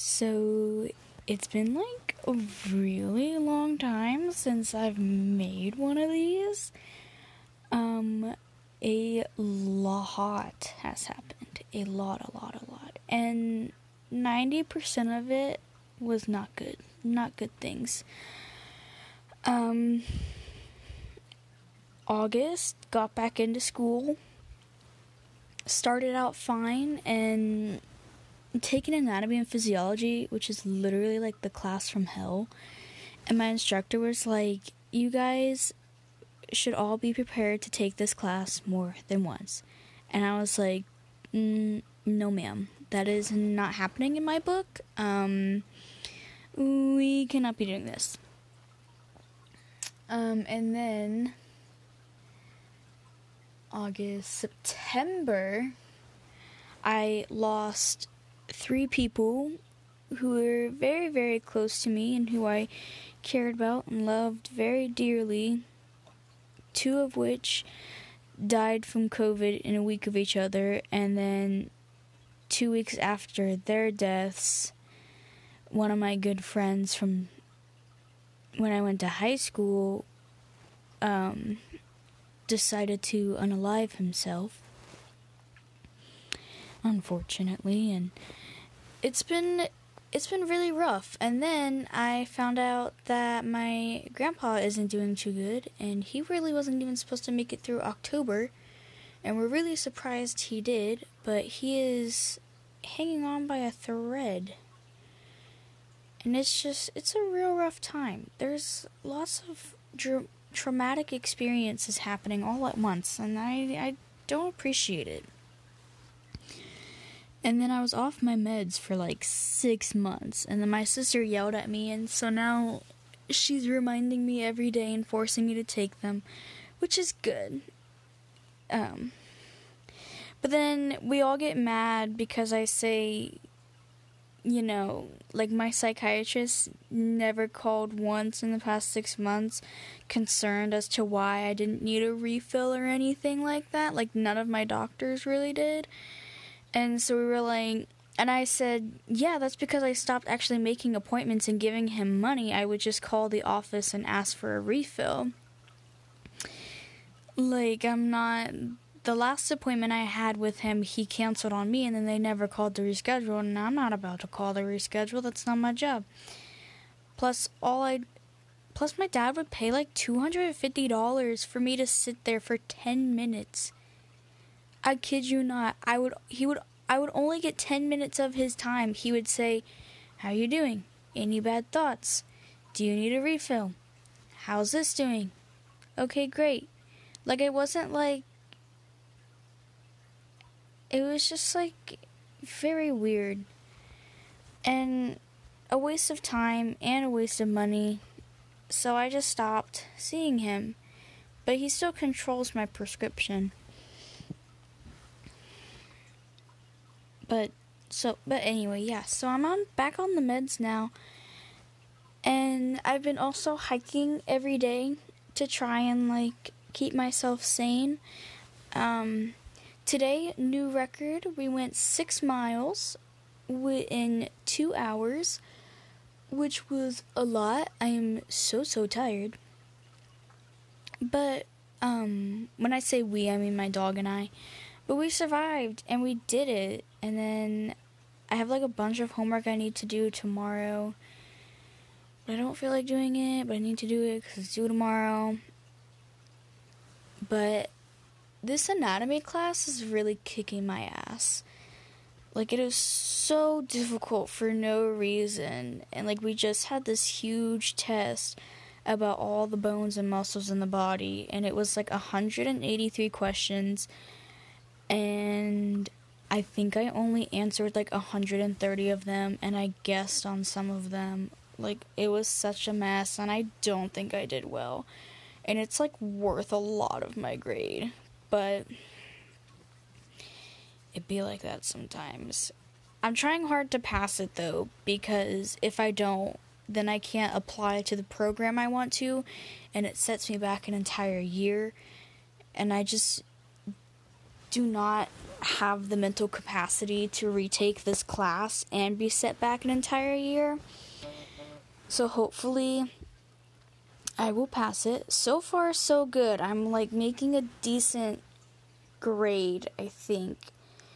So it's been like a really long time since I've made one of these. Um, a lot has happened. A lot, a lot, a lot. And 90% of it was not good. Not good things. Um, August, got back into school. Started out fine and taken anatomy and physiology, which is literally like the class from hell. And my instructor was like, You guys should all be prepared to take this class more than once. And I was like, mm, No, ma'am. That is not happening in my book. Um, we cannot be doing this. Um, and then August, September, I lost three people who were very, very close to me and who I cared about and loved very dearly. Two of which died from COVID in a week of each other, and then two weeks after their deaths, one of my good friends from when I went to high school um, decided to unalive himself. Unfortunately, and it's been it's been really rough. And then I found out that my grandpa isn't doing too good, and he really wasn't even supposed to make it through October. And we're really surprised he did, but he is hanging on by a thread. And it's just, it's a real rough time. There's lots of traumatic experiences happening all at once, and I, I don't appreciate it. And then I was off my meds for like six months, and then my sister yelled at me, and so now she's reminding me every day and forcing me to take them, which is good. Um, but then we all get mad because I say, you know, like my psychiatrist never called once in the past six months concerned as to why I didn't need a refill or anything like that. Like, none of my doctors really did. And so we were like, and I said, yeah, that's because I stopped actually making appointments and giving him money. I would just call the office and ask for a refill. Like, I'm not. The last appointment I had with him, he canceled on me, and then they never called to reschedule, and I'm not about to call to reschedule. That's not my job. Plus, all I. Plus, my dad would pay like $250 for me to sit there for 10 minutes. I kid you not. I would he would I would only get 10 minutes of his time. He would say, "How you doing? Any bad thoughts? Do you need a refill? How's this doing? Okay, great." Like it wasn't like it was just like very weird and a waste of time and a waste of money. So I just stopped seeing him. But he still controls my prescription. But so but anyway, yeah. So I'm on back on the meds now. And I've been also hiking every day to try and like keep myself sane. Um today new record, we went 6 miles within 2 hours, which was a lot. I am so so tired. But um when I say we, I mean my dog and I. But we survived and we did it. And then I have like a bunch of homework I need to do tomorrow. But I don't feel like doing it, but I need to do it because it's due tomorrow. But this anatomy class is really kicking my ass. Like, it is so difficult for no reason. And, like, we just had this huge test about all the bones and muscles in the body, and it was like 183 questions and I think I only answered like 130 of them and I guessed on some of them. Like it was such a mess and I don't think I did well. And it's like worth a lot of my grade, but it be like that sometimes. I'm trying hard to pass it though because if I don't then I can't apply to the program I want to and it sets me back an entire year and I just do not have the mental capacity to retake this class and be set back an entire year. So hopefully I will pass it. So far so good. I'm like making a decent grade, I think.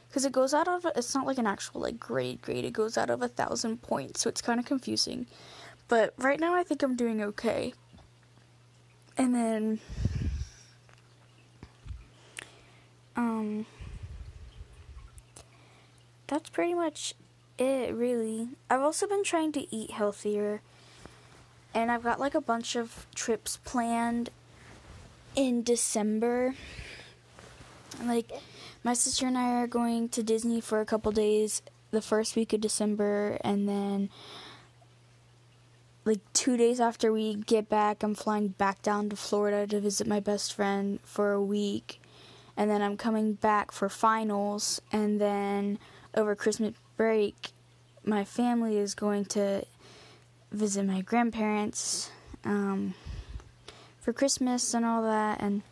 Because it goes out of it's not like an actual like grade grade. It goes out of a thousand points, so it's kind of confusing. But right now I think I'm doing okay. And then um that's pretty much it, really. I've also been trying to eat healthier, and I've got like a bunch of trips planned in December. Like, my sister and I are going to Disney for a couple days the first week of December, and then like two days after we get back, I'm flying back down to Florida to visit my best friend for a week. And then I'm coming back for finals, and then over Christmas break, my family is going to visit my grandparents um, for Christmas and all that, and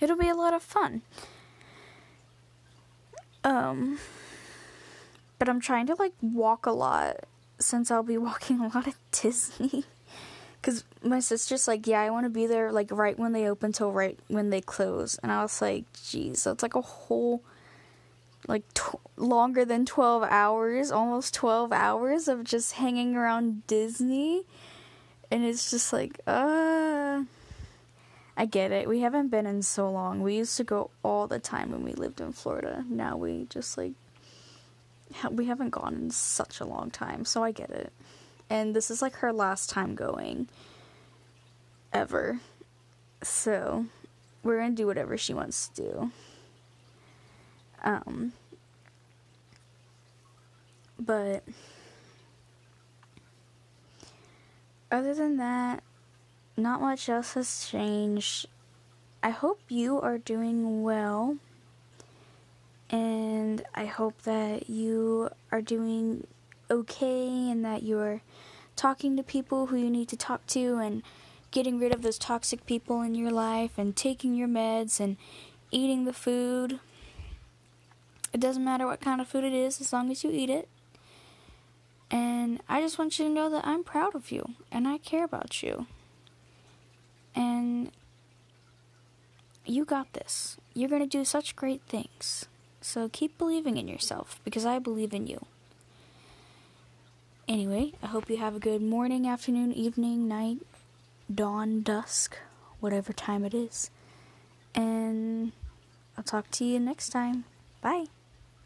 it'll be a lot of fun. Um, but I'm trying to like walk a lot since I'll be walking a lot at Disney. Cause my sister's like, yeah, I want to be there like right when they open till right when they close, and I was like, geez, that's like a whole like longer than 12 hours, almost 12 hours of just hanging around Disney. And it's just like, uh I get it. We haven't been in so long. We used to go all the time when we lived in Florida. Now we just like we haven't gone in such a long time, so I get it. And this is like her last time going ever. So, we're going to do whatever she wants to do. Um, but other than that, not much else has changed. I hope you are doing well. And I hope that you are doing okay and that you're talking to people who you need to talk to and getting rid of those toxic people in your life and taking your meds and eating the food it doesn't matter what kind of food it is as long as you eat it. And I just want you to know that I'm proud of you and I care about you. And you got this. You're going to do such great things. So keep believing in yourself because I believe in you. Anyway, I hope you have a good morning, afternoon, evening, night, dawn, dusk, whatever time it is. And I'll talk to you next time. Bye.